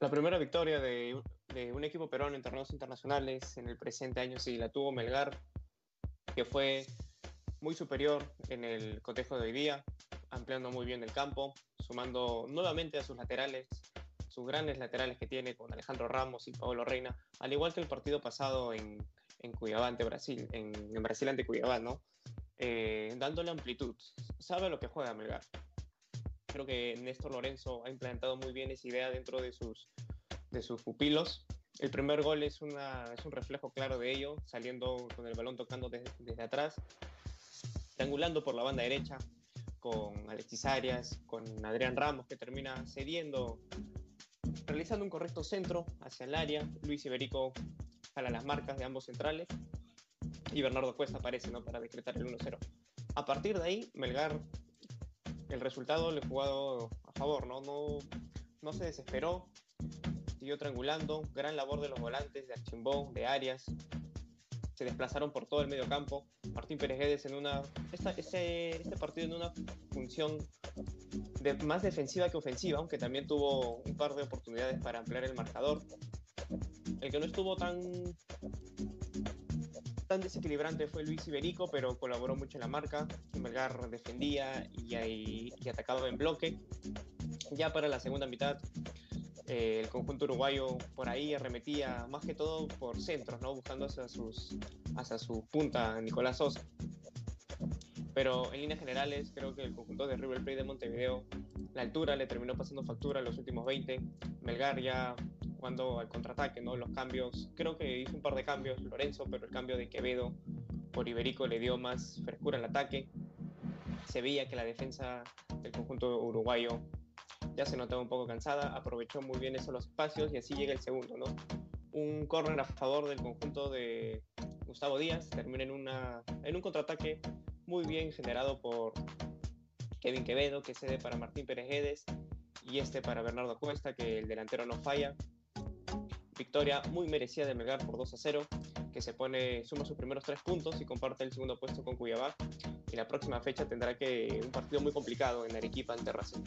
La primera victoria de, un equipo peruano en torneos internacionales en el presente año sí la tuvo Melgar, que fue muy superior en el cotejo de hoy día, ampliando muy bien el campo, sumando nuevamente a sus laterales, sus grandes laterales que tiene con Alejandro Ramos y Pablo Reina, al igual que el partido pasado en, en ante Brasil, en, en Brasil ante Cuiabá, ¿no? Eh, dándole amplitud. Sabe lo que juega Melgar. Creo que Néstor Lorenzo ha implementado muy bien esa idea dentro de sus, de sus pupilos. El primer gol es, una, es un reflejo claro de ello, saliendo con el balón tocando desde atrás, triangulando por la banda derecha con Alexis Arias, con Adrián Ramos, que termina cediendo, realizando un correcto centro hacia el área. Luis Iberico jala las marcas de ambos centrales y Bernardo Cuesta aparece ¿no? para decretar el 1-0. A partir de ahí, Melgar, el resultado le jugado a favor, ¿no? No, no se desesperó, siguió triangulando, gran labor de los volantes, de Archimbó, de Arias, se desplazaron por todo el medio campo. Martín Pérez Guedes en una. Esta, este, partido en una función más defensiva que ofensiva, aunque también tuvo un par de oportunidades para ampliar el marcador. El que no estuvo tan tan desequilibrante fue Luis Iberico, pero colaboró mucho en la marca. Melgar defendía y, y, atacaba en bloque. Ya para la segunda mitad, eh, el conjunto uruguayo por ahí arremetía más que todo por centros, ¿no? buscando hacia, sus, hacia su punta Nicolás Sosa. Pero en líneas generales, creo que el conjunto de River Plate de Montevideo, la altura le terminó pasando factura los últimos 20. Melgar ya jugando al contraataque, ¿no? Los cambios, creo que hizo un par de cambios Lorenzo, pero el cambio de Quevedo por Iberico le dio más frescura al ataque. Se veía que la defensa del conjunto uruguayo ya se notaba un poco cansada, aprovechó muy bien esos los espacios y así llega el segundo, ¿no? Un córner a favor del conjunto de Gustavo Díaz, termina en, una, en un contraataque muy bien generado por Kevin Quevedo, que cede para Martín Pérez Guedes, y este para Bernardo Cuesta, que el delantero no falla. Victoria muy merecida de Melgar por 2 a 0, que se pone, suma sus primeros tres puntos y comparte el segundo puesto con Cuyabá. Y la próxima fecha tendrá que un partido muy complicado en Arequipa ante Racing.